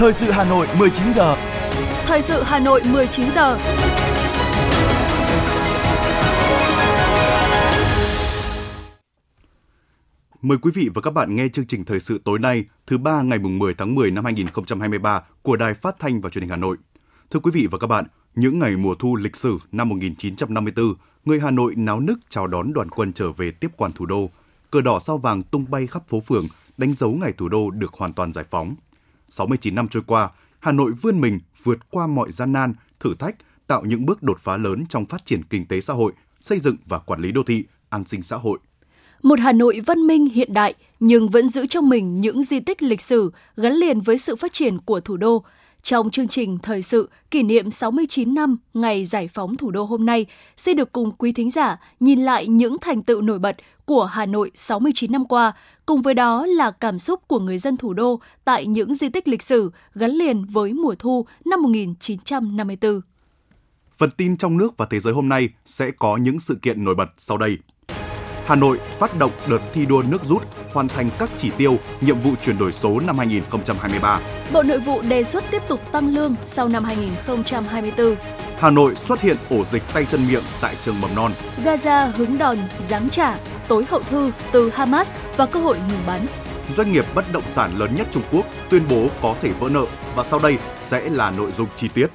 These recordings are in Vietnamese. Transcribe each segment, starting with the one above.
Thời sự Hà Nội 19 giờ. Thời sự Hà Nội 19 giờ. Mời quý vị và các bạn nghe chương trình thời sự tối nay, thứ ba ngày mùng 10 tháng 10 năm 2023 của Đài Phát thanh và Truyền hình Hà Nội. Thưa quý vị và các bạn, những ngày mùa thu lịch sử năm 1954, người Hà Nội náo nức chào đón đoàn quân trở về tiếp quản thủ đô. Cờ đỏ sao vàng tung bay khắp phố phường, đánh dấu ngày thủ đô được hoàn toàn giải phóng. 69 năm trôi qua, Hà Nội vươn mình vượt qua mọi gian nan, thử thách, tạo những bước đột phá lớn trong phát triển kinh tế xã hội, xây dựng và quản lý đô thị, an sinh xã hội. Một Hà Nội văn minh hiện đại nhưng vẫn giữ trong mình những di tích lịch sử gắn liền với sự phát triển của thủ đô. Trong chương trình thời sự kỷ niệm 69 năm ngày giải phóng thủ đô hôm nay, sẽ được cùng quý thính giả nhìn lại những thành tựu nổi bật của Hà Nội 69 năm qua, cùng với đó là cảm xúc của người dân thủ đô tại những di tích lịch sử gắn liền với mùa thu năm 1954. Phần tin trong nước và thế giới hôm nay sẽ có những sự kiện nổi bật sau đây. Hà Nội phát động đợt thi đua nước rút, hoàn thành các chỉ tiêu, nhiệm vụ chuyển đổi số năm 2023. Bộ Nội vụ đề xuất tiếp tục tăng lương sau năm 2024. Hà Nội xuất hiện ổ dịch tay chân miệng tại trường mầm non. Gaza hứng đòn, giáng trả, tối hậu thư từ Hamas và cơ hội ngừng bắn. Doanh nghiệp bất động sản lớn nhất Trung Quốc tuyên bố có thể vỡ nợ và sau đây sẽ là nội dung chi tiết.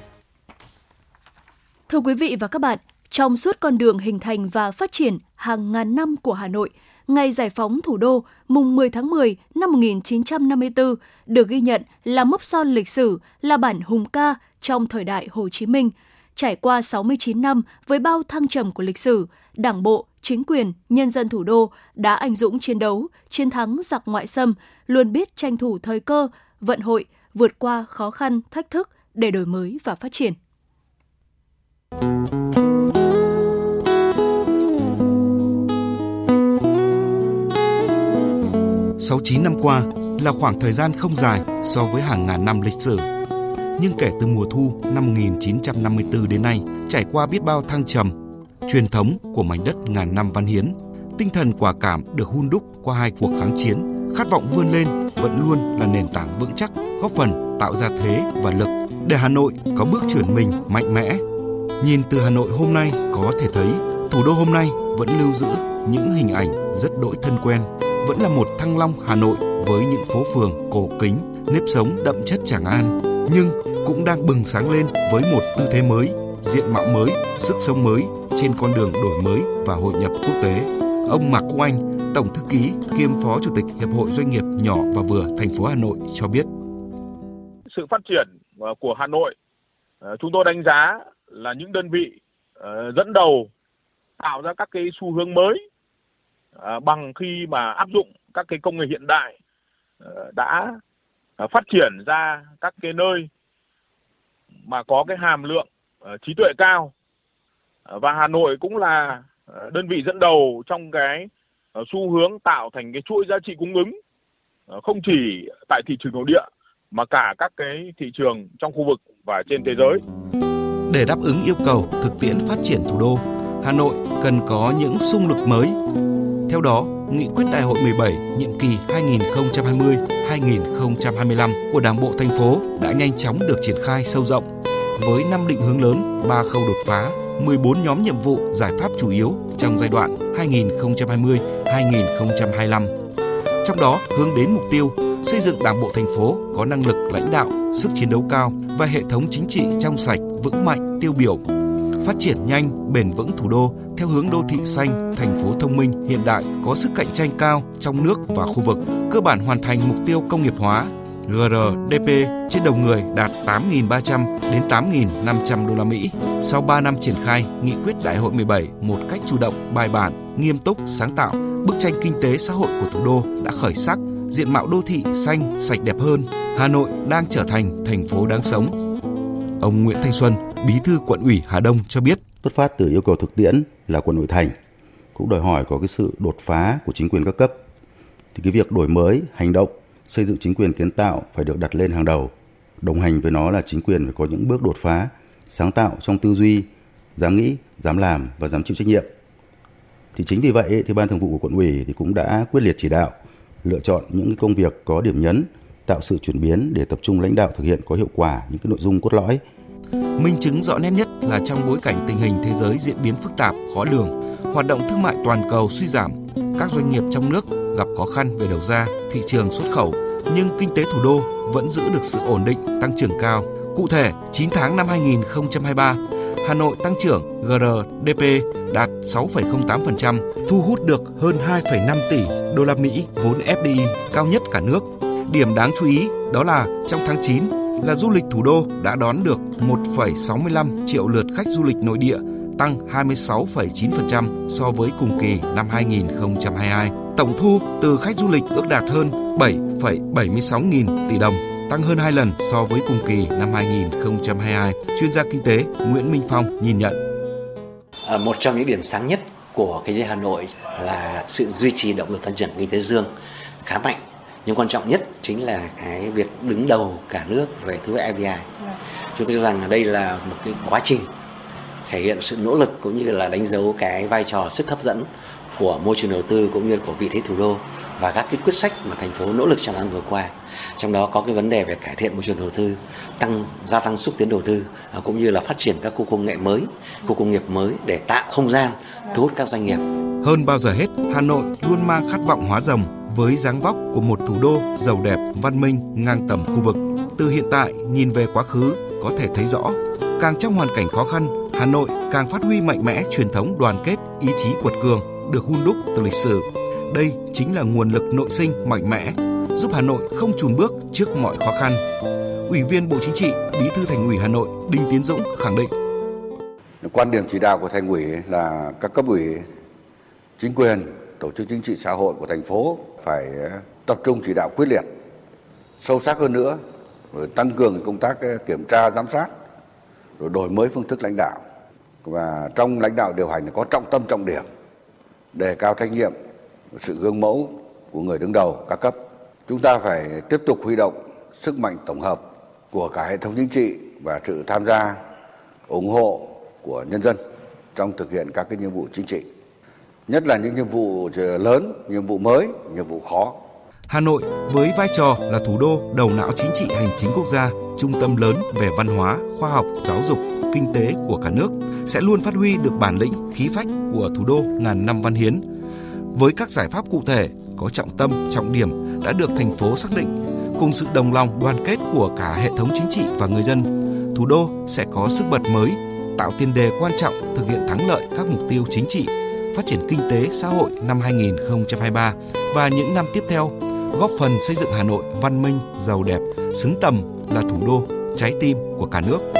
Thưa quý vị và các bạn, trong suốt con đường hình thành và phát triển hàng ngàn năm của Hà Nội, ngày giải phóng thủ đô mùng 10 tháng 10 năm 1954 được ghi nhận là mốc son lịch sử, là bản hùng ca trong thời đại Hồ Chí Minh. Trải qua 69 năm với bao thăng trầm của lịch sử, Đảng bộ, chính quyền, nhân dân thủ đô đã anh dũng chiến đấu, chiến thắng giặc ngoại xâm, luôn biết tranh thủ thời cơ, vận hội, vượt qua khó khăn, thách thức để đổi mới và phát triển. 69 năm qua là khoảng thời gian không dài so với hàng ngàn năm lịch sử. Nhưng kể từ mùa thu năm 1954 đến nay, trải qua biết bao thăng trầm, truyền thống của mảnh đất ngàn năm văn hiến, tinh thần quả cảm được hun đúc qua hai cuộc kháng chiến, khát vọng vươn lên vẫn luôn là nền tảng vững chắc, góp phần tạo ra thế và lực để Hà Nội có bước chuyển mình mạnh mẽ. Nhìn từ Hà Nội hôm nay có thể thấy thủ đô hôm nay vẫn lưu giữ những hình ảnh rất đỗi thân quen vẫn là một thăng long Hà Nội với những phố phường cổ kính, nếp sống đậm chất Tràng An, nhưng cũng đang bừng sáng lên với một tư thế mới, diện mạo mới, sức sống mới trên con đường đổi mới và hội nhập quốc tế. Ông Mạc Quốc Anh, Tổng thư ký kiêm Phó Chủ tịch Hiệp hội Doanh nghiệp nhỏ và vừa thành phố Hà Nội cho biết. Sự phát triển ờ, của Hà Nội ờ, chúng tôi đánh giá là những đơn vị ờ, dẫn đầu tạo ra các cái xu hướng mới bằng khi mà áp dụng các cái công nghệ hiện đại đã Ờ, phát triển ra các cái nơi mà có cái hàm lượng ờ, trí tuệ cao ờ, và Hà Nội cũng là đơn vị dẫn đầu trong cái xu hướng tạo thành cái chuỗi giá trị cung ứng không chỉ tại thị trường nội địa mà cả các cái thị trường trong khu vực và trên thế giới. Để đáp ứng yêu cầu thực tiễn phát triển thủ đô, Hà Nội cần có những xung lực mới theo đó, Nghị quyết Đại hội 17 nhiệm kỳ 2020-2025 của Đảng bộ thành phố đã nhanh chóng được triển khai sâu rộng với 5 định hướng lớn, 3 khâu đột phá, 14 nhóm nhiệm vụ giải pháp chủ yếu trong giai đoạn 2020-2025. Trong đó hướng đến mục tiêu xây dựng Đảng bộ thành phố có năng lực lãnh đạo, sức chiến đấu cao và hệ thống chính trị trong sạch, vững mạnh, tiêu biểu, phát triển nhanh, bền vững thủ đô theo hướng đô thị xanh, thành phố thông minh, hiện đại, có sức cạnh tranh cao trong nước và khu vực, cơ bản hoàn thành mục tiêu công nghiệp hóa. GRDP trên đầu người đạt 8.300 đến 8.500 đô la Mỹ. Sau 3 năm triển khai nghị quyết Đại hội 17 một cách chủ động, bài bản, nghiêm túc, sáng tạo, bức tranh kinh tế xã hội của thủ đô đã khởi sắc, diện mạo đô thị xanh, sạch đẹp hơn. Hà Nội đang trở thành thành phố đáng sống. Ông Nguyễn Thanh Xuân, Bí thư quận ủy Hà Đông cho biết. Xuất phát từ yêu cầu thực tiễn là quận nội thành cũng đòi hỏi có cái sự đột phá của chính quyền các cấp. Thì cái việc đổi mới, hành động, xây dựng chính quyền kiến tạo phải được đặt lên hàng đầu. Đồng hành với nó là chính quyền phải có những bước đột phá, sáng tạo trong tư duy, dám nghĩ, dám làm và dám chịu trách nhiệm. Thì chính vì vậy thì ban thường vụ của quận ủy thì cũng đã quyết liệt chỉ đạo lựa chọn những công việc có điểm nhấn tạo sự chuyển biến để tập trung lãnh đạo thực hiện có hiệu quả những cái nội dung cốt lõi. Minh chứng rõ nét nhất là trong bối cảnh tình hình thế giới diễn biến phức tạp, khó lường, hoạt động thương mại toàn cầu suy giảm, các doanh nghiệp trong nước gặp khó khăn về đầu ra, thị trường xuất khẩu, nhưng kinh tế thủ đô vẫn giữ được sự ổn định, tăng trưởng cao. Cụ thể, 9 tháng năm 2023, Hà Nội tăng trưởng GRDP đạt 6,08%, thu hút được hơn 2,5 tỷ đô la Mỹ vốn FDI cao nhất cả nước. Điểm đáng chú ý đó là trong tháng 9 là du lịch thủ đô đã đón được 1,65 triệu lượt khách du lịch nội địa, tăng 26,9% so với cùng kỳ năm 2022. Tổng thu từ khách du lịch ước đạt hơn 7,76 nghìn tỷ đồng, tăng hơn 2 lần so với cùng kỳ năm 2022. Chuyên gia kinh tế Nguyễn Minh Phong nhìn nhận. À, một trong những điểm sáng nhất của kinh tế Hà Nội là sự duy trì động lực tăng trưởng kinh tế dương khá mạnh nhưng quan trọng nhất chính là cái việc đứng đầu cả nước về thứ hút FDI. Chúng tôi cho rằng đây là một cái quá trình thể hiện sự nỗ lực cũng như là đánh dấu cái vai trò sức hấp dẫn của môi trường đầu tư cũng như của vị thế thủ đô và các cái quyết sách mà thành phố nỗ lực trong năm vừa qua. Trong đó có cái vấn đề về cải thiện môi trường đầu tư, tăng gia tăng xúc tiến đầu tư à, cũng như là phát triển các khu công nghệ mới, khu công nghiệp mới để tạo không gian thu hút các doanh nghiệp. Hơn bao giờ hết, Hà Nội luôn mang khát vọng hóa rồng với dáng vóc của một thủ đô giàu đẹp, văn minh, ngang tầm khu vực. Từ hiện tại nhìn về quá khứ có thể thấy rõ, càng trong hoàn cảnh khó khăn, Hà Nội càng phát huy mạnh mẽ truyền thống đoàn kết, ý chí quật cường được hun đúc từ lịch sử. Đây chính là nguồn lực nội sinh mạnh mẽ giúp Hà Nội không chùn bước trước mọi khó khăn. Ủy viên Bộ Chính trị, Bí thư Thành ủy Hà Nội Đinh Tiến Dũng khẳng định: Quan điểm chỉ đạo của Thành ủy là các cấp ủy, chính quyền, tổ chức chính trị xã hội của thành phố phải ờ, tập trung chỉ đạo quyết liệt, sâu sắc hơn nữa, rồi tăng cường công tác ờ, kiểm tra giám sát, rồi đổi mới phương thức lãnh đạo và trong lãnh đạo điều hành có trọng tâm trọng điểm, đề cao trách nhiệm, sự gương mẫu của người đứng đầu các cấp. Chúng ta phải tiếp tục huy động sức mạnh tổng hợp của cả hệ thống chính trị và sự tham gia ủng hộ của nhân dân trong thực hiện các cái nhiệm vụ chính trị nhất là những nhiệm vụ lớn, nhiệm vụ mới, nhiệm vụ khó. Hà Nội với vai trò là thủ đô đầu não chính trị hành chính quốc gia, trung tâm lớn về văn hóa, khoa học, giáo dục, kinh tế của cả nước sẽ luôn phát huy được bản lĩnh, khí phách của thủ đô ngàn năm văn hiến. Với các giải pháp cụ thể có trọng tâm, trọng điểm đã được thành phố xác định, cùng sự đồng lòng đoàn kết của cả hệ thống chính trị và người dân, thủ đô sẽ có sức bật mới, tạo tiền đề quan trọng thực hiện thắng lợi các mục tiêu chính trị phát triển kinh tế xã hội năm 2023 và những năm tiếp theo, góp phần xây dựng Hà Nội văn minh, giàu đẹp, xứng tầm là thủ đô trái tim của cả nước.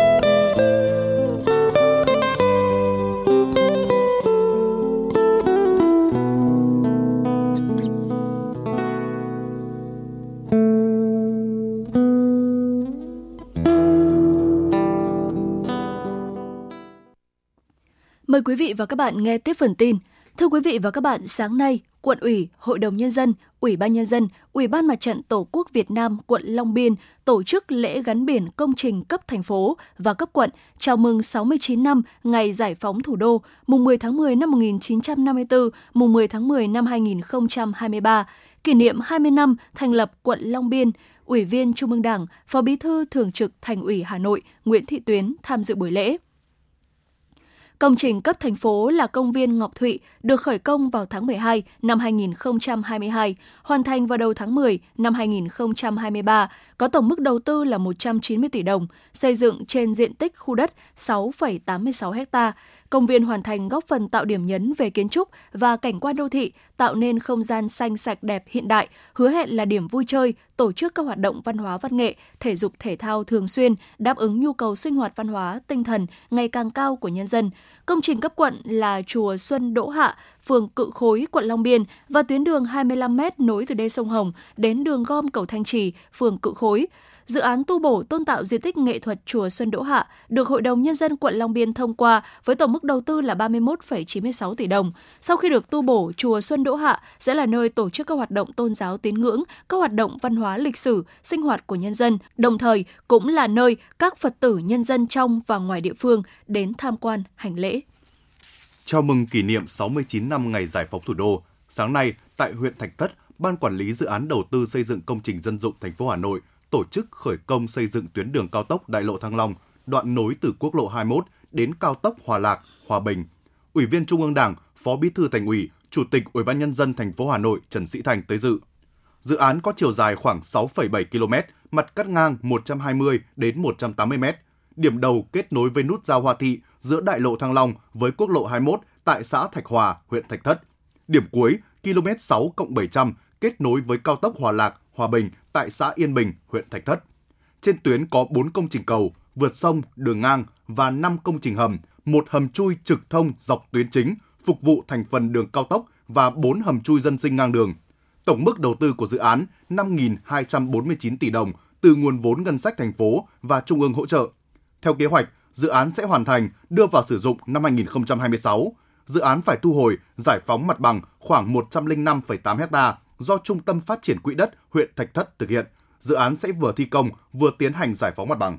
Mời quý vị và các bạn nghe tiếp phần tin. Thưa quý vị và các bạn, sáng nay, quận ủy, hội đồng nhân dân, ủy ban nhân dân, ủy ban mặt trận tổ quốc Việt Nam quận Long Biên tổ chức lễ gắn biển công trình cấp thành phố và cấp quận chào mừng 69 năm ngày giải phóng thủ đô, mùng 10 tháng 10 năm 1954, mùng 10 tháng 10 năm 2023, kỷ niệm 20 năm thành lập quận Long Biên, Ủy viên Trung ương Đảng, Phó Bí thư Thường trực Thành ủy Hà Nội Nguyễn Thị Tuyến tham dự buổi lễ. Công trình cấp thành phố là công viên Ngọc Thụy được khởi công vào tháng 12 năm 2022, hoàn thành vào đầu tháng 10 năm 2023, có tổng mức đầu tư là 190 tỷ đồng, xây dựng trên diện tích khu đất 6,86 ha. Công viên hoàn thành góp phần tạo điểm nhấn về kiến trúc và cảnh quan đô thị, tạo nên không gian xanh sạch đẹp hiện đại, hứa hẹn là điểm vui chơi, tổ chức các hoạt động văn hóa văn nghệ, thể dục thể thao thường xuyên, đáp ứng nhu cầu sinh hoạt văn hóa, tinh thần ngày càng cao của nhân dân. Công trình cấp quận là chùa Xuân Đỗ Hạ, phường Cự Khối, quận Long Biên và tuyến đường 25m nối từ đê sông Hồng đến đường gom cầu Thanh Trì, phường Cự Khối. Dự án tu bổ tôn tạo di tích nghệ thuật chùa Xuân Đỗ Hạ được Hội đồng Nhân dân quận Long Biên thông qua với tổng mức đầu tư là 31,96 tỷ đồng. Sau khi được tu bổ, chùa Xuân Đỗ Hạ sẽ là nơi tổ chức các hoạt động tôn giáo tín ngưỡng, các hoạt động văn hóa lịch sử, sinh hoạt của nhân dân, đồng thời cũng là nơi các Phật tử nhân dân trong và ngoài địa phương đến tham quan, hành lễ. Chào mừng kỷ niệm 69 năm ngày giải phóng thủ đô, sáng nay tại huyện Thạch Thất, Ban quản lý dự án đầu tư xây dựng công trình dân dụng thành phố Hà Nội tổ chức khởi công xây dựng tuyến đường cao tốc Đại lộ Thăng Long, đoạn nối từ quốc lộ 21 đến cao tốc Hòa Lạc, Hòa Bình. Ủy viên Trung ương Đảng, Phó Bí thư Thành ủy, Chủ tịch Ủy ban nhân dân thành phố Hà Nội Trần Sĩ Thành tới dự. Dự án có chiều dài khoảng 6,7 km, mặt cắt ngang 120 đến 180 m. Điểm đầu kết nối với nút giao Hoa Thị giữa đại lộ Thăng Long với quốc lộ 21 tại xã Thạch Hòa, huyện Thạch Thất. Điểm cuối km 6 700 kết nối với cao tốc Hòa Lạc, Hòa Bình tại xã Yên Bình, huyện Thạch Thất. Trên tuyến có 4 công trình cầu, vượt sông, đường ngang và 5 công trình hầm, một hầm chui trực thông dọc tuyến chính phục vụ thành phần đường cao tốc và 4 hầm chui dân sinh ngang đường. Tổng mức đầu tư của dự án 5.249 tỷ đồng từ nguồn vốn ngân sách thành phố và trung ương hỗ trợ. Theo kế hoạch, dự án sẽ hoàn thành đưa vào sử dụng năm 2026. Dự án phải thu hồi, giải phóng mặt bằng khoảng 105,8 ha do Trung tâm Phát triển Quỹ đất huyện Thạch Thất thực hiện. Dự án sẽ vừa thi công, vừa tiến hành giải phóng mặt bằng.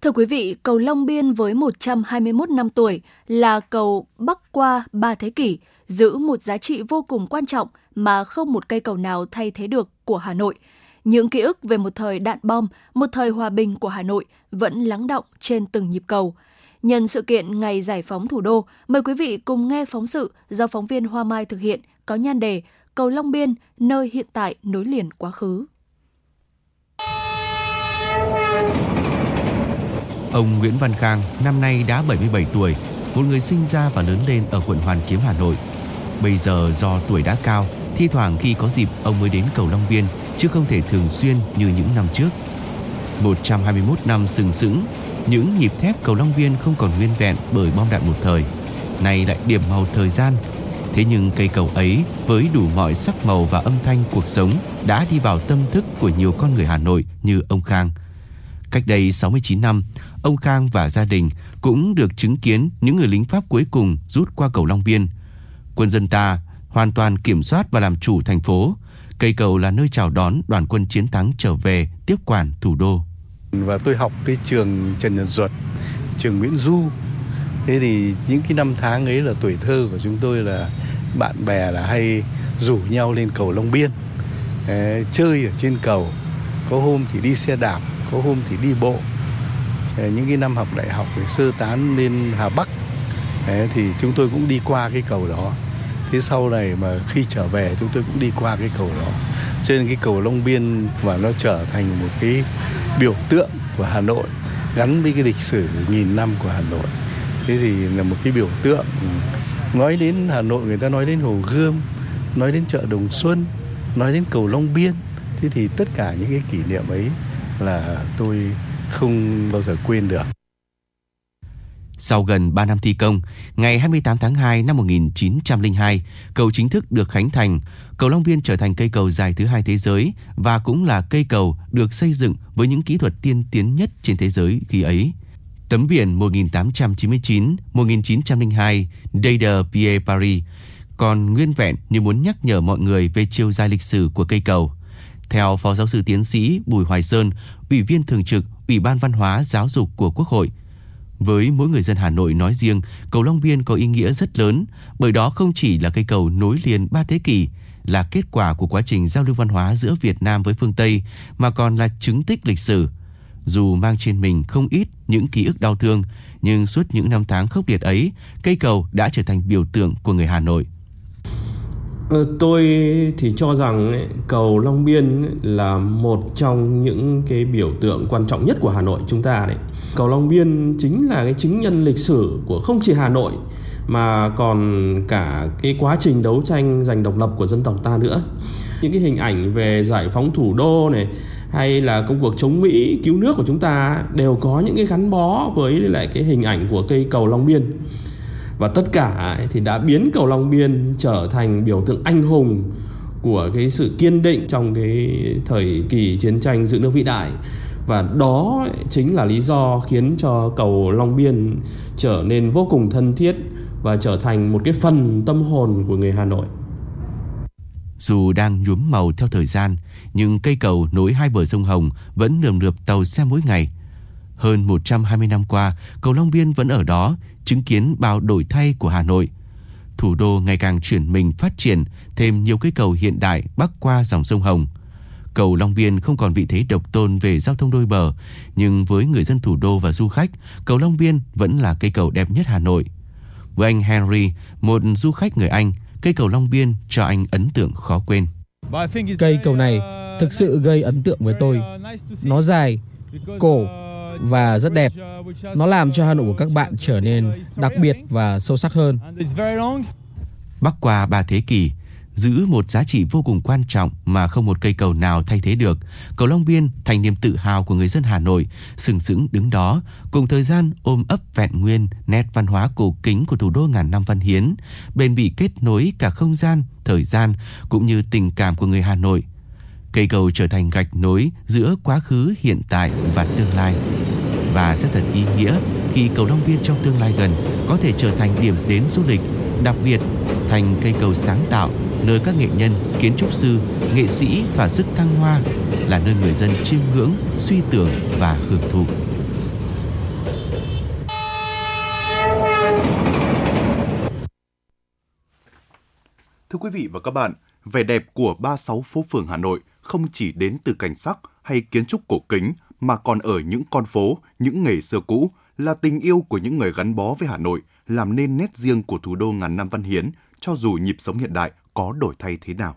Thưa quý vị, cầu Long Biên với 121 năm tuổi là cầu bắc qua ba thế kỷ, giữ một giá trị vô cùng quan trọng mà không một cây cầu nào thay thế được của Hà Nội. Những ký ức về một thời đạn bom, một thời hòa bình của Hà Nội vẫn lắng động trên từng nhịp cầu. Nhân sự kiện Ngày Giải phóng Thủ đô, mời quý vị cùng nghe phóng sự do phóng viên Hoa Mai thực hiện có nhan đề Cầu Long Biên, nơi hiện tại nối liền quá khứ. Ông Nguyễn Văn Khang năm nay đã 77 tuổi, một người sinh ra và lớn lên ở quận Hoàn Kiếm, Hà Nội. Bây giờ do tuổi đã cao, thi thoảng khi có dịp ông mới đến cầu Long Biên, chứ không thể thường xuyên như những năm trước. 121 năm sừng sững, những nhịp thép cầu Long Biên không còn nguyên vẹn bởi bom đạn một thời, nay lại điểm màu thời gian. Thế nhưng cây cầu ấy với đủ mọi sắc màu và âm thanh cuộc sống đã đi vào tâm thức của nhiều con người Hà Nội như ông Khang. Cách đây 69 năm, ông Khang và gia đình cũng được chứng kiến những người lính Pháp cuối cùng rút qua cầu Long Biên. Quân dân ta hoàn toàn kiểm soát và làm chủ thành phố. Cây cầu là nơi chào đón đoàn quân chiến thắng trở về tiếp quản thủ đô. Và tôi học cái trường Trần Nhật Duật, trường Nguyễn Du. Thế thì những cái năm tháng ấy là tuổi thơ của chúng tôi là bạn bè là hay rủ nhau lên cầu Long Biên chơi ở trên cầu. Có hôm thì đi xe đạp, có hôm thì đi bộ. Những cái năm học đại học thì sơ tán lên Hà Bắc thì chúng tôi cũng đi qua cái cầu đó thế sau này mà khi trở về chúng tôi cũng đi qua cái cầu đó cho nên cái cầu Long Biên và nó trở thành một cái biểu tượng của Hà Nội, gắn với cái lịch sử nghìn năm của Hà Nội. Thế thì là một cái biểu tượng. Nói đến Hà Nội, người ta nói đến Hồ Gươm, nói đến chợ Đồng Xuân, nói đến cầu Long Biên. Thế thì tất cả những cái kỷ niệm ấy là tôi không bao giờ quên được sau gần 3 năm thi công, ngày 28 tháng 2 năm 1902, cầu chính thức được khánh thành. Cầu Long Biên trở thành cây cầu dài thứ hai thế giới và cũng là cây cầu được xây dựng với những kỹ thuật tiên tiến nhất trên thế giới khi ấy. Tấm biển 1899-1902 Day de Pierre Paris còn nguyên vẹn như muốn nhắc nhở mọi người về chiều dài lịch sử của cây cầu. Theo Phó Giáo sư Tiến sĩ Bùi Hoài Sơn, Ủy viên Thường trực Ủy ban Văn hóa Giáo dục của Quốc hội, với mỗi người dân Hà Nội nói riêng, cầu Long Biên có ý nghĩa rất lớn, bởi đó không chỉ là cây cầu nối liền ba thế kỷ, là kết quả của quá trình giao lưu văn hóa giữa Việt Nam với phương Tây, mà còn là chứng tích lịch sử. Dù mang trên mình không ít những ký ức đau thương, nhưng suốt những năm tháng khốc liệt ấy, cây cầu đã trở thành biểu tượng của người Hà Nội. Ờ, tôi thì cho rằng ấy, cầu Long Biên ấy, là một trong những cái biểu tượng quan trọng nhất của Hà Nội chúng ta đấy. Cầu Long Biên chính là cái chứng nhân lịch sử của không chỉ Hà Nội mà còn cả cái quá trình đấu tranh giành độc lập của dân tộc ta nữa. Những cái hình ảnh về giải phóng thủ đô này hay là công cuộc chống Mỹ cứu nước của chúng ta đều có những cái gắn bó với lại cái hình ảnh của cây cầu Long Biên và tất cả thì đã biến cầu Long Biên trở thành biểu tượng anh hùng của cái sự kiên định trong cái thời kỳ chiến tranh giữ nước vĩ đại và đó chính là lý do khiến cho cầu Long Biên trở nên vô cùng thân thiết và trở thành một cái phần tâm hồn của người Hà Nội. Dù đang nhuốm màu theo thời gian, nhưng cây cầu nối hai bờ sông Hồng vẫn nườm nượp tàu xe mỗi ngày. Hơn 120 năm qua, cầu Long Biên vẫn ở đó, chứng kiến bao đổi thay của Hà Nội. Thủ đô ngày càng chuyển mình phát triển, thêm nhiều cây cầu hiện đại bắc qua dòng sông Hồng. Cầu Long Biên không còn vị thế độc tôn về giao thông đôi bờ, nhưng với người dân thủ đô và du khách, cầu Long Biên vẫn là cây cầu đẹp nhất Hà Nội. Với anh Henry, một du khách người Anh, cây cầu Long Biên cho anh ấn tượng khó quên. Cây cầu này thực sự gây ấn tượng với tôi. Nó dài, cổ và rất đẹp. Nó làm cho Hà Nội của các bạn trở nên đặc biệt và sâu sắc hơn. Bắc qua ba thế kỷ, giữ một giá trị vô cùng quan trọng mà không một cây cầu nào thay thế được. Cầu Long Biên thành niềm tự hào của người dân Hà Nội, sừng sững đứng đó, cùng thời gian ôm ấp vẹn nguyên nét văn hóa cổ kính của thủ đô ngàn năm văn hiến, bền bỉ kết nối cả không gian, thời gian cũng như tình cảm của người Hà Nội. Cây cầu trở thành gạch nối giữa quá khứ, hiện tại và tương lai. Và sẽ thật ý nghĩa khi cầu Long Biên trong tương lai gần có thể trở thành điểm đến du lịch, đặc biệt thành cây cầu sáng tạo nơi các nghệ nhân, kiến trúc sư, nghệ sĩ thỏa sức thăng hoa, là nơi người dân chiêm ngưỡng, suy tưởng và hưởng thụ. Thưa quý vị và các bạn, vẻ đẹp của 36 phố phường Hà Nội không chỉ đến từ cảnh sắc hay kiến trúc cổ kính mà còn ở những con phố, những nghề xưa cũ, là tình yêu của những người gắn bó với Hà Nội, làm nên nét riêng của thủ đô ngàn năm văn hiến, cho dù nhịp sống hiện đại có đổi thay thế nào.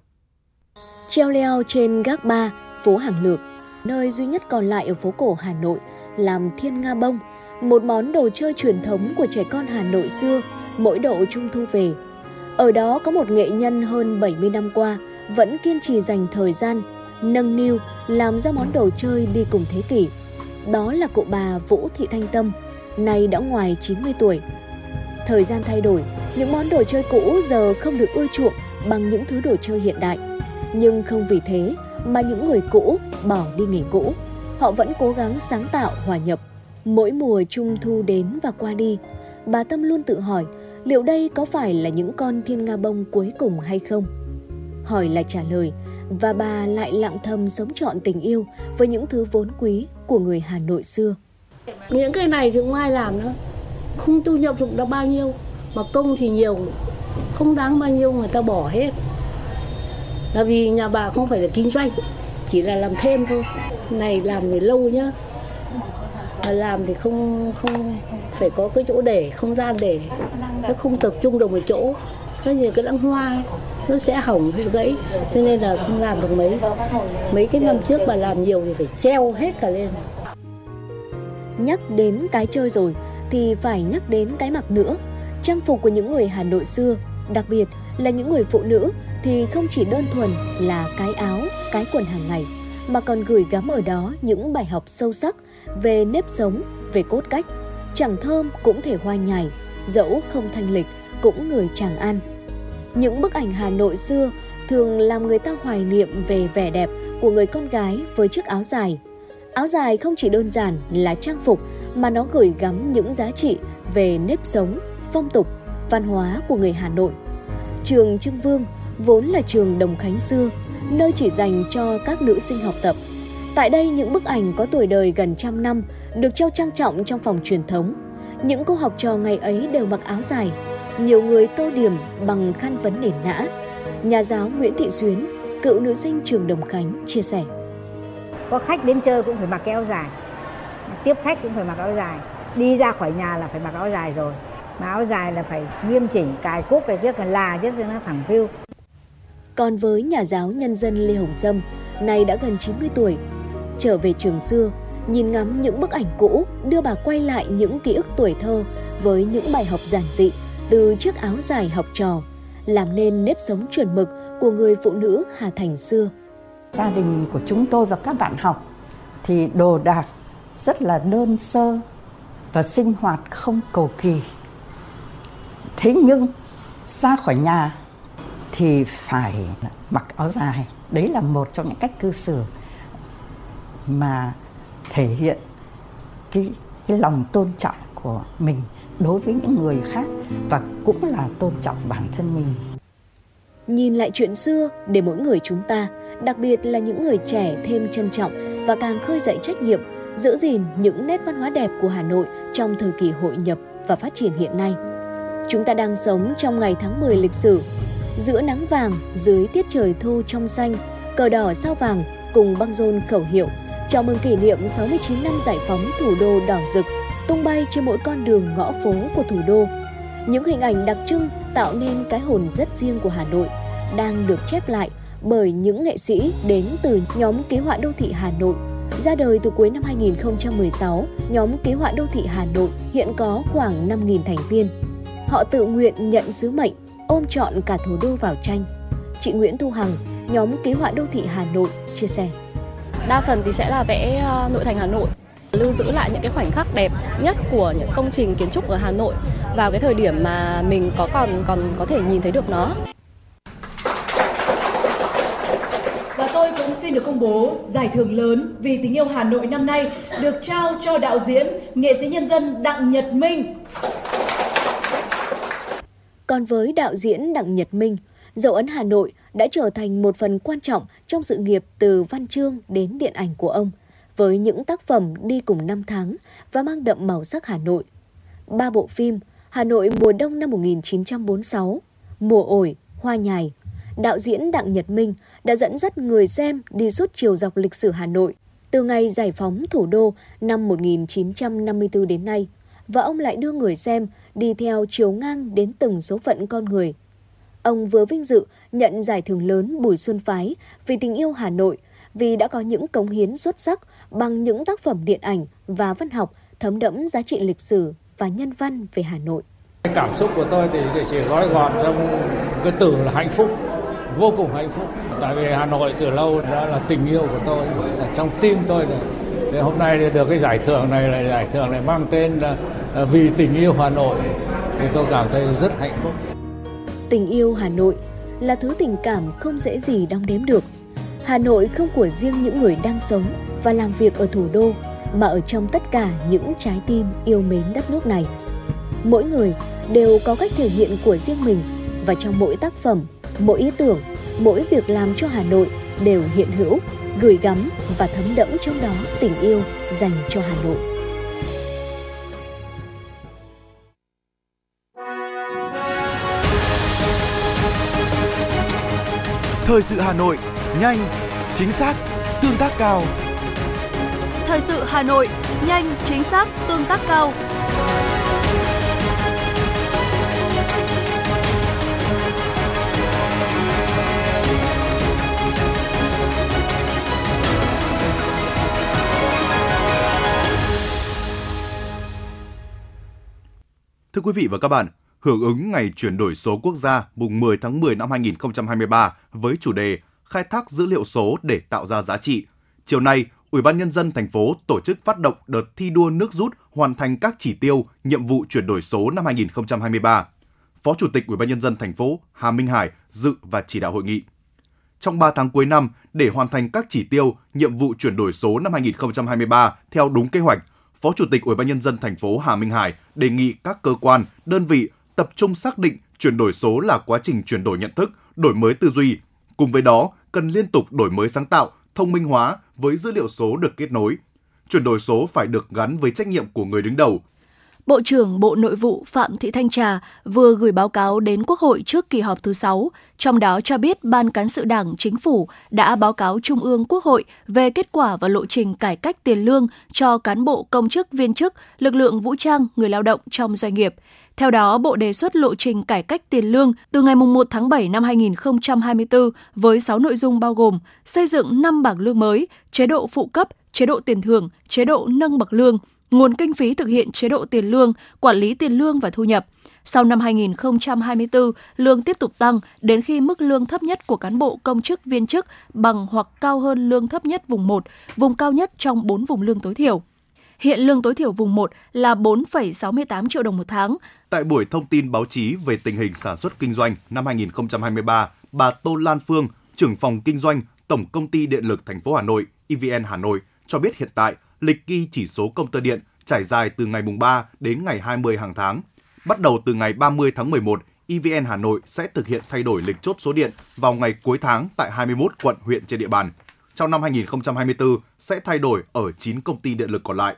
Treo leo trên gác ba, phố Hàng Lược, nơi duy nhất còn lại ở phố cổ Hà Nội, làm thiên nga bông, một món đồ chơi truyền thống của trẻ con Hà Nội xưa, mỗi độ trung thu về. Ở đó có một nghệ nhân hơn 70 năm qua vẫn kiên trì dành thời gian nâng niu làm ra món đồ chơi đi cùng thế kỷ. Đó là cụ bà Vũ Thị Thanh Tâm, nay đã ngoài 90 tuổi. Thời gian thay đổi, những món đồ chơi cũ giờ không được ưa chuộng bằng những thứ đồ chơi hiện đại. Nhưng không vì thế mà những người cũ bỏ đi nghề cũ. Họ vẫn cố gắng sáng tạo, hòa nhập. Mỗi mùa trung thu đến và qua đi, bà Tâm luôn tự hỏi liệu đây có phải là những con thiên nga bông cuối cùng hay không? Hỏi là trả lời, và bà lại lặng thầm sống trọn tình yêu với những thứ vốn quý của người Hà Nội xưa. Những cái này thì không ai làm nữa, không thu nhập được bao nhiêu, mà công thì nhiều, không đáng bao nhiêu người ta bỏ hết. Là vì nhà bà không phải là kinh doanh, chỉ là làm thêm thôi. Này làm thì lâu nhá, mà làm thì không không phải có cái chỗ để không gian để nó không tập trung được một chỗ có nhiều cái lãng hoa nó sẽ hỏng hay gãy, cho nên là không làm được mấy. Mấy cái năm trước mà làm nhiều thì phải treo hết cả lên. Nhắc đến cái chơi rồi thì phải nhắc đến cái mặc nữa. Trang phục của những người Hà Nội xưa, đặc biệt là những người phụ nữ, thì không chỉ đơn thuần là cái áo, cái quần hàng ngày, mà còn gửi gắm ở đó những bài học sâu sắc về nếp sống, về cốt cách. Chẳng thơm cũng thể hoa nhài, dẫu không thanh lịch cũng người chàng An. Những bức ảnh Hà Nội xưa thường làm người ta hoài niệm về vẻ đẹp của người con gái với chiếc áo dài. Áo dài không chỉ đơn giản là trang phục mà nó gửi gắm những giá trị về nếp sống, phong tục, văn hóa của người Hà Nội. Trường Trưng Vương vốn là trường Đồng Khánh xưa, nơi chỉ dành cho các nữ sinh học tập. Tại đây những bức ảnh có tuổi đời gần trăm năm được treo trang trọng trong phòng truyền thống. Những cô học trò ngày ấy đều mặc áo dài, nhiều người tô điểm bằng khăn vấn nền nã. Nhà giáo Nguyễn Thị Xuyến, cựu nữ sinh trường Đồng Khánh chia sẻ. Có khách đến chơi cũng phải mặc cái áo dài, tiếp khách cũng phải mặc áo dài, đi ra khỏi nhà là phải mặc áo dài rồi. Mà áo dài là phải nghiêm chỉnh, cài cúc cái rất là là là nó thẳng phiu. Còn với nhà giáo nhân dân Lê Hồng Sâm, nay đã gần 90 tuổi, trở về trường xưa, nhìn ngắm những bức ảnh cũ đưa bà quay lại những ký ức tuổi thơ với những bài học giản dị từ chiếc áo dài học trò, làm nên nếp sống chuẩn mực của người phụ nữ Hà Thành xưa. Gia đình của chúng tôi và các bạn học thì đồ đạc rất là đơn sơ và sinh hoạt không cầu kỳ. Thế nhưng ra khỏi nhà thì phải mặc áo dài. Đấy là một trong những cách cư xử mà thể hiện cái, cái lòng tôn trọng của mình đối với những người khác và cũng là tôn trọng bản thân mình. Nhìn lại chuyện xưa để mỗi người chúng ta, đặc biệt là những người trẻ thêm trân trọng và càng khơi dậy trách nhiệm giữ gìn những nét văn hóa đẹp của Hà Nội trong thời kỳ hội nhập và phát triển hiện nay. Chúng ta đang sống trong ngày tháng 10 lịch sử, giữa nắng vàng, dưới tiết trời thu trong xanh, cờ đỏ sao vàng cùng băng rôn khẩu hiệu chào mừng kỷ niệm 69 năm giải phóng thủ đô đỏ rực, tung bay trên mỗi con đường ngõ phố của thủ đô. Những hình ảnh đặc trưng tạo nên cái hồn rất riêng của Hà Nội đang được chép lại bởi những nghệ sĩ đến từ nhóm ký họa đô thị Hà Nội. Ra đời từ cuối năm 2016, nhóm ký họa đô thị Hà Nội hiện có khoảng 5.000 thành viên. Họ tự nguyện nhận sứ mệnh ôm trọn cả thủ đô vào tranh. Chị Nguyễn Thu Hằng, nhóm ký họa đô thị Hà Nội chia sẻ. Đa phần thì sẽ là vẽ ờ, nội thành Hà Nội lưu giữ lại những cái khoảnh khắc đẹp nhất của những công trình kiến trúc ở Hà Nội vào cái thời điểm mà mình có còn còn có thể nhìn thấy được nó. Và tôi cũng xin được công bố giải thưởng lớn vì tình yêu Hà Nội năm nay được trao cho đạo diễn, nghệ sĩ nhân dân Đặng Nhật Minh. Còn với đạo diễn Đặng Nhật Minh, dấu ấn Hà Nội đã trở thành một phần quan trọng trong sự nghiệp từ văn chương đến điện ảnh của ông, với những tác phẩm đi cùng năm tháng và mang đậm màu sắc Hà Nội. Ba bộ phim Hà Nội mùa đông năm 1946, Mùa ổi, Hoa nhài, đạo diễn Đặng Nhật Minh đã dẫn dắt người xem đi suốt chiều dọc lịch sử Hà Nội từ ngày giải phóng thủ đô năm 1954 đến nay và ông lại đưa người xem đi theo chiều ngang đến từng số phận con người. Ông vừa vinh dự nhận giải thưởng lớn Bùi Xuân Phái vì tình yêu Hà Nội vì đã có những cống hiến xuất sắc bằng những tác phẩm điện ảnh và văn học thấm đẫm giá trị lịch sử và nhân văn về Hà Nội. Cảm xúc của tôi thì chỉ gói gọn trong cái từ là hạnh phúc, vô cùng hạnh phúc. Tại vì Hà Nội từ lâu đã là tình yêu của tôi, ở trong tim tôi này. Thì hôm nay được cái giải thưởng này là giải thưởng này mang tên là vì tình yêu Hà Nội thì tôi cảm thấy rất hạnh phúc. Tình yêu Hà Nội là thứ tình cảm không dễ gì đong đếm được. Hà Nội không của riêng những người đang sống và làm việc ở thủ đô mà ở trong tất cả những trái tim yêu mến đất nước này. Mỗi người đều có cách thể hiện của riêng mình và trong mỗi tác phẩm, mỗi ý tưởng, mỗi việc làm cho Hà Nội đều hiện hữu, gửi gắm và thấm đẫm trong đó tình yêu dành cho Hà Nội. Thời sự Hà Nội, nhanh, chính xác, tương tác cao. Thời sự Hà Nội, nhanh, chính xác, tương tác cao. Thưa quý vị và các bạn, hưởng ứng ngày chuyển đổi số quốc gia mùng 10 tháng 10 năm 2023 với chủ đề khai thác dữ liệu số để tạo ra giá trị. Chiều nay, Ủy ban nhân dân thành phố tổ chức phát động đợt thi đua nước rút hoàn thành các chỉ tiêu, nhiệm vụ chuyển đổi số năm 2023. Phó Chủ tịch Ủy ban nhân dân thành phố Hà Minh Hải dự và chỉ đạo hội nghị. Trong 3 tháng cuối năm, để hoàn thành các chỉ tiêu, nhiệm vụ chuyển đổi số năm 2023 theo đúng kế hoạch, Phó Chủ tịch Ủy ban nhân dân thành phố Hà Minh Hải đề nghị các cơ quan, đơn vị tập trung xác định chuyển đổi số là quá trình chuyển đổi nhận thức, đổi mới tư duy. Cùng với đó, cần liên tục đổi mới sáng tạo, thông minh hóa với dữ liệu số được kết nối. Chuyển đổi số phải được gắn với trách nhiệm của người đứng đầu. Bộ trưởng Bộ Nội vụ Phạm Thị Thanh Trà vừa gửi báo cáo đến Quốc hội trước kỳ họp thứ 6, trong đó cho biết Ban Cán sự Đảng Chính phủ đã báo cáo Trung ương Quốc hội về kết quả và lộ trình cải cách tiền lương cho cán bộ công chức viên chức, lực lượng vũ trang, người lao động trong doanh nghiệp. Theo đó, Bộ đề xuất lộ trình cải cách tiền lương từ ngày 1 tháng 7 năm 2024 với 6 nội dung bao gồm xây dựng 5 bảng lương mới, chế độ phụ cấp, chế độ tiền thưởng, chế độ nâng bậc lương, nguồn kinh phí thực hiện chế độ tiền lương, quản lý tiền lương và thu nhập. Sau năm 2024, lương tiếp tục tăng đến khi mức lương thấp nhất của cán bộ công chức viên chức bằng hoặc cao hơn lương thấp nhất vùng 1, vùng cao nhất trong 4 vùng lương tối thiểu. Hiện lương tối thiểu vùng 1 là 4,68 triệu đồng một tháng. Tại buổi thông tin báo chí về tình hình sản xuất kinh doanh năm 2023, bà Tô Lan Phương, trưởng phòng kinh doanh Tổng công ty Điện lực thành phố Hà Nội, EVN Hà Nội cho biết hiện tại lịch ghi chỉ số công tơ điện trải dài từ ngày mùng 3 đến ngày 20 hàng tháng. Bắt đầu từ ngày 30 tháng 11, EVN Hà Nội sẽ thực hiện thay đổi lịch chốt số điện vào ngày cuối tháng tại 21 quận huyện trên địa bàn. trong năm 2024 sẽ thay đổi ở 9 công ty điện lực còn lại.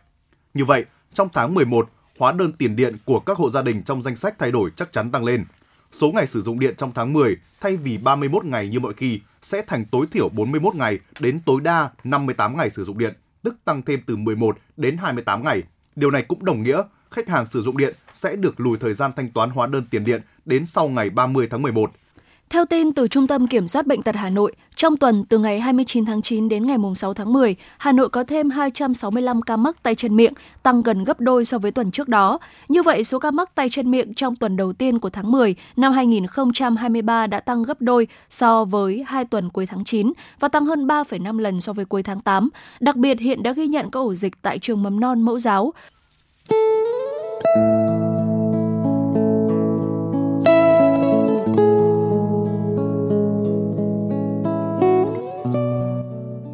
Như vậy, trong tháng 11, hóa đơn tiền điện của các hộ gia đình trong danh sách thay đổi chắc chắn tăng lên. Số ngày sử dụng điện trong tháng 10 thay vì 31 ngày như mọi khi sẽ thành tối thiểu 41 ngày đến tối đa 58 ngày sử dụng điện, tức tăng thêm từ 11 đến 28 ngày. Điều này cũng đồng nghĩa khách hàng sử dụng điện sẽ được lùi thời gian thanh toán hóa đơn tiền điện đến sau ngày 30 tháng 11 theo tin từ Trung tâm Kiểm soát Bệnh tật Hà Nội, trong tuần từ ngày 29 tháng 9 đến ngày 6 tháng 10, Hà Nội có thêm 265 ca mắc tay chân miệng, tăng gần gấp đôi so với tuần trước đó. Như vậy, số ca mắc tay chân miệng trong tuần đầu tiên của tháng 10 năm 2023 đã tăng gấp đôi so với hai tuần cuối tháng 9 và tăng hơn 3,5 lần so với cuối tháng 8. Đặc biệt, hiện đã ghi nhận các ổ dịch tại trường mầm non mẫu giáo.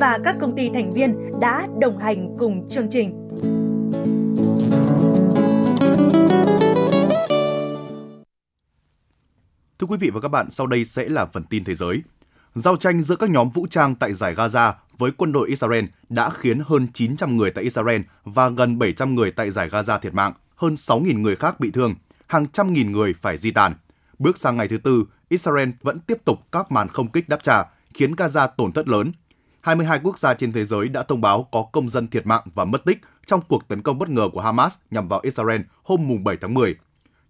và các công ty thành viên đã đồng hành cùng chương trình. Thưa quý vị và các bạn, sau đây sẽ là phần tin thế giới. Giao tranh giữa các nhóm vũ trang tại giải Gaza với quân đội Israel đã khiến hơn 900 người tại Israel và gần 700 người tại giải Gaza thiệt mạng, hơn 6.000 người khác bị thương, hàng trăm nghìn người phải di tản. Bước sang ngày thứ tư, Israel vẫn tiếp tục các màn không kích đáp trả, khiến Gaza tổn thất lớn, 22 quốc gia trên thế giới đã thông báo có công dân thiệt mạng và mất tích trong cuộc tấn công bất ngờ của Hamas nhằm vào Israel hôm 7 tháng 10.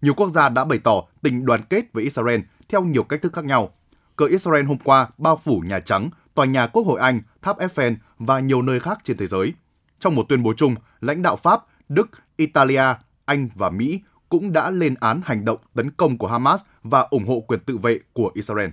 Nhiều quốc gia đã bày tỏ tình đoàn kết với Israel theo nhiều cách thức khác nhau. Cờ Israel hôm qua bao phủ Nhà Trắng, tòa nhà Quốc hội Anh, tháp Eiffel và nhiều nơi khác trên thế giới. Trong một tuyên bố chung, lãnh đạo Pháp, Đức, Italia, Anh và Mỹ cũng đã lên án hành động tấn công của Hamas và ủng hộ quyền tự vệ của Israel.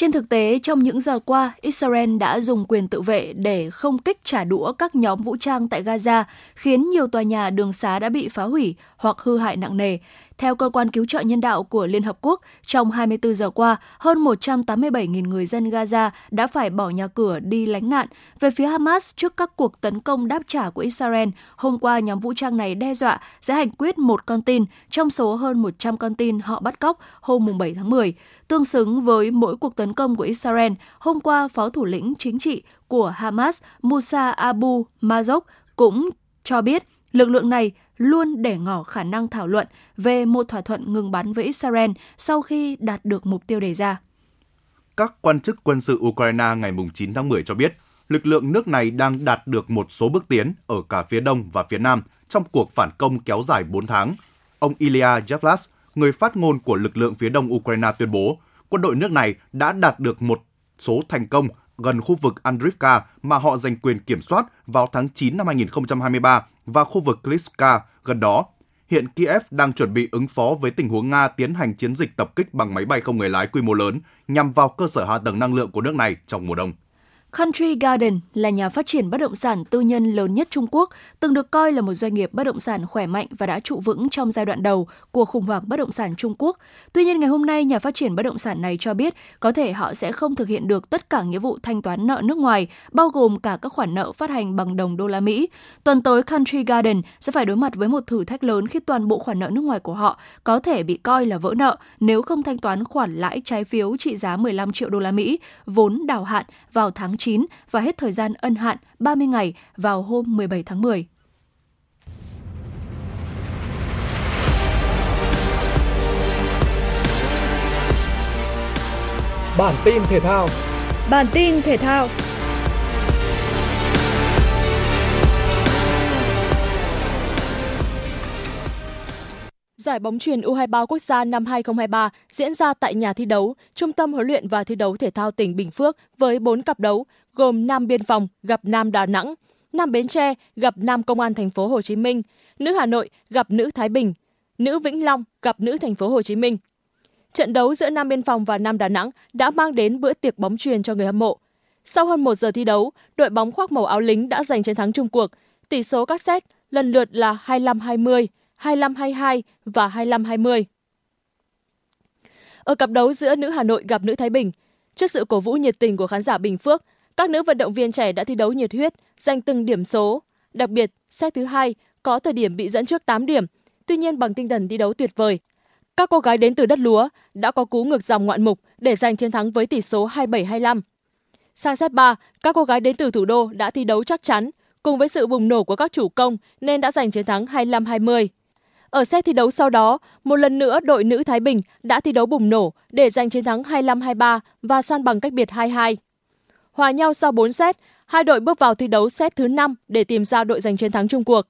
Trên thực tế, trong những giờ qua, Israel đã dùng quyền tự vệ để không kích trả đũa các nhóm vũ trang tại Gaza, khiến nhiều tòa nhà đường xá đã bị phá hủy hoặc hư hại nặng nề. Theo cơ quan cứu trợ nhân đạo của Liên Hợp Quốc, trong 24 giờ qua, hơn 187.000 người dân Gaza đã phải bỏ nhà cửa đi lánh nạn. Về phía Hamas, trước các cuộc tấn công đáp trả của Israel, hôm qua nhóm vũ trang này đe dọa sẽ hành quyết một con tin trong số hơn 100 con tin họ bắt cóc hôm 7 tháng 10. Tương xứng với mỗi cuộc tấn công của Israel, hôm qua Phó Thủ lĩnh Chính trị của Hamas Musa Abu Mazok cũng cho biết lực lượng này luôn để ngỏ khả năng thảo luận về một thỏa thuận ngừng bắn với Israel sau khi đạt được mục tiêu đề ra. Các quan chức quân sự Ukraine ngày 9 tháng 10 cho biết, lực lượng nước này đang đạt được một số bước tiến ở cả phía đông và phía nam trong cuộc phản công kéo dài 4 tháng. Ông Ilya Yevlas, người phát ngôn của lực lượng phía đông Ukraine tuyên bố, quân đội nước này đã đạt được một số thành công gần khu vực Andrivka mà họ giành quyền kiểm soát vào tháng 9 năm 2023 và khu vực Kliska gần đó. Hiện Kiev đang chuẩn bị ứng phó với tình huống Nga tiến hành chiến dịch tập kích bằng máy bay không người lái quy mô lớn nhằm vào cơ sở hạ tầng năng lượng của nước này trong mùa đông. Country Garden là nhà phát triển bất động sản tư nhân lớn nhất Trung Quốc, từng được coi là một doanh nghiệp bất động sản khỏe mạnh và đã trụ vững trong giai đoạn đầu của khủng hoảng bất động sản Trung Quốc. Tuy nhiên ngày hôm nay, nhà phát triển bất động sản này cho biết có thể họ sẽ không thực hiện được tất cả nghĩa vụ thanh toán nợ nước ngoài, bao gồm cả các khoản nợ phát hành bằng đồng đô la Mỹ. Tuần tới, Country Garden sẽ phải đối mặt với một thử thách lớn khi toàn bộ khoản nợ nước ngoài của họ có thể bị coi là vỡ nợ nếu không thanh toán khoản lãi trái phiếu trị giá 15 triệu đô la Mỹ vốn đào hạn vào tháng 9 và hết thời gian ân hạn 30 ngày vào hôm 17 tháng 10. Bản tin thể thao Bản tin thể thao Giải bóng truyền U23 quốc gia năm 2023 diễn ra tại nhà thi đấu, Trung tâm huấn luyện và thi đấu thể thao tỉnh Bình Phước với 4 cặp đấu gồm Nam Biên Phòng gặp Nam Đà Nẵng, Nam Bến Tre gặp Nam Công an thành phố Hồ Chí Minh, Nữ Hà Nội gặp Nữ Thái Bình, Nữ Vĩnh Long gặp Nữ thành phố Hồ Chí Minh. Trận đấu giữa Nam Biên Phòng và Nam Đà Nẵng đã mang đến bữa tiệc bóng truyền cho người hâm mộ. Sau hơn một giờ thi đấu, đội bóng khoác màu áo lính đã giành chiến thắng chung cuộc. Tỷ số các set lần lượt là 25-20, 25-22 và 25-20. Ở cặp đấu giữa nữ Hà Nội gặp nữ Thái Bình, trước sự cổ vũ nhiệt tình của khán giả Bình Phước, các nữ vận động viên trẻ đã thi đấu nhiệt huyết, giành từng điểm số. Đặc biệt, set thứ hai có thời điểm bị dẫn trước 8 điểm, tuy nhiên bằng tinh thần thi đấu tuyệt vời. Các cô gái đến từ đất lúa đã có cú ngược dòng ngoạn mục để giành chiến thắng với tỷ số 27-25. Sang set 3, các cô gái đến từ thủ đô đã thi đấu chắc chắn, cùng với sự bùng nổ của các chủ công nên đã giành chiến thắng 25-20. Ở set thi đấu sau đó, một lần nữa đội nữ Thái Bình đã thi đấu bùng nổ để giành chiến thắng 25-23 và san bằng cách biệt 2-2. Hòa nhau sau 4 set, hai đội bước vào thi đấu set thứ 5 để tìm ra đội giành chiến thắng chung cuộc.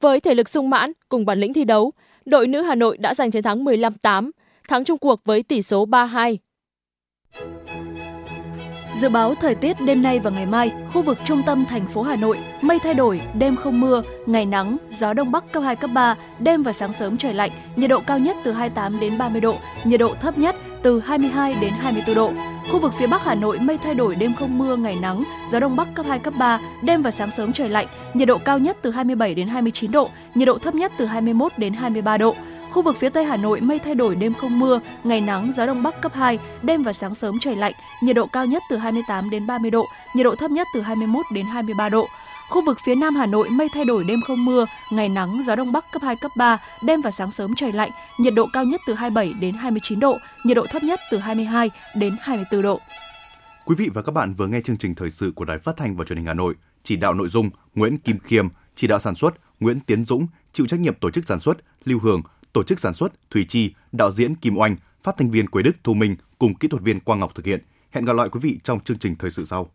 Với thể lực sung mãn cùng bản lĩnh thi đấu, đội nữ Hà Nội đã giành chiến thắng 15-8, thắng chung cuộc với tỷ số 3-2. Dự báo thời tiết đêm nay và ngày mai, khu vực trung tâm thành phố Hà Nội, mây thay đổi, đêm không mưa, ngày nắng, gió đông bắc cấp 2, cấp 3, đêm và sáng sớm trời lạnh, nhiệt độ cao nhất từ 28 đến 30 độ, nhiệt độ thấp nhất từ 22 đến 24 độ. Khu vực phía Bắc Hà Nội mây thay đổi đêm không mưa, ngày nắng, gió đông bắc cấp 2 cấp 3, đêm và sáng sớm trời lạnh, nhiệt độ cao nhất từ 27 đến 29 độ, nhiệt độ thấp nhất từ 21 đến 23 độ. Khu vực phía Tây Hà Nội mây thay đổi đêm không mưa, ngày nắng, gió đông bắc cấp 2, đêm và sáng sớm trời lạnh, nhiệt độ cao nhất từ 28 đến 30 độ, nhiệt độ thấp nhất từ 21 đến 23 độ. Khu vực phía Nam Hà Nội mây thay đổi đêm không mưa, ngày nắng, gió đông bắc cấp 2 cấp 3, đêm và sáng sớm trời lạnh, nhiệt độ cao nhất từ 27 đến 29 độ, nhiệt độ thấp nhất từ 22 đến 24 độ. Quý vị và các bạn vừa nghe chương trình thời sự của Đài Phát thanh và Truyền hình Hà Nội, chỉ đạo nội dung Nguyễn Kim Khiêm, chỉ đạo sản xuất Nguyễn Tiến Dũng, chịu trách nhiệm tổ chức sản xuất Lưu Hường, tổ chức sản xuất thủy Chi, đạo diễn Kim Oanh, phát thanh viên Quế Đức Thu Minh cùng kỹ thuật viên Quang Ngọc thực hiện. Hẹn gặp lại quý vị trong chương trình thời sự sau.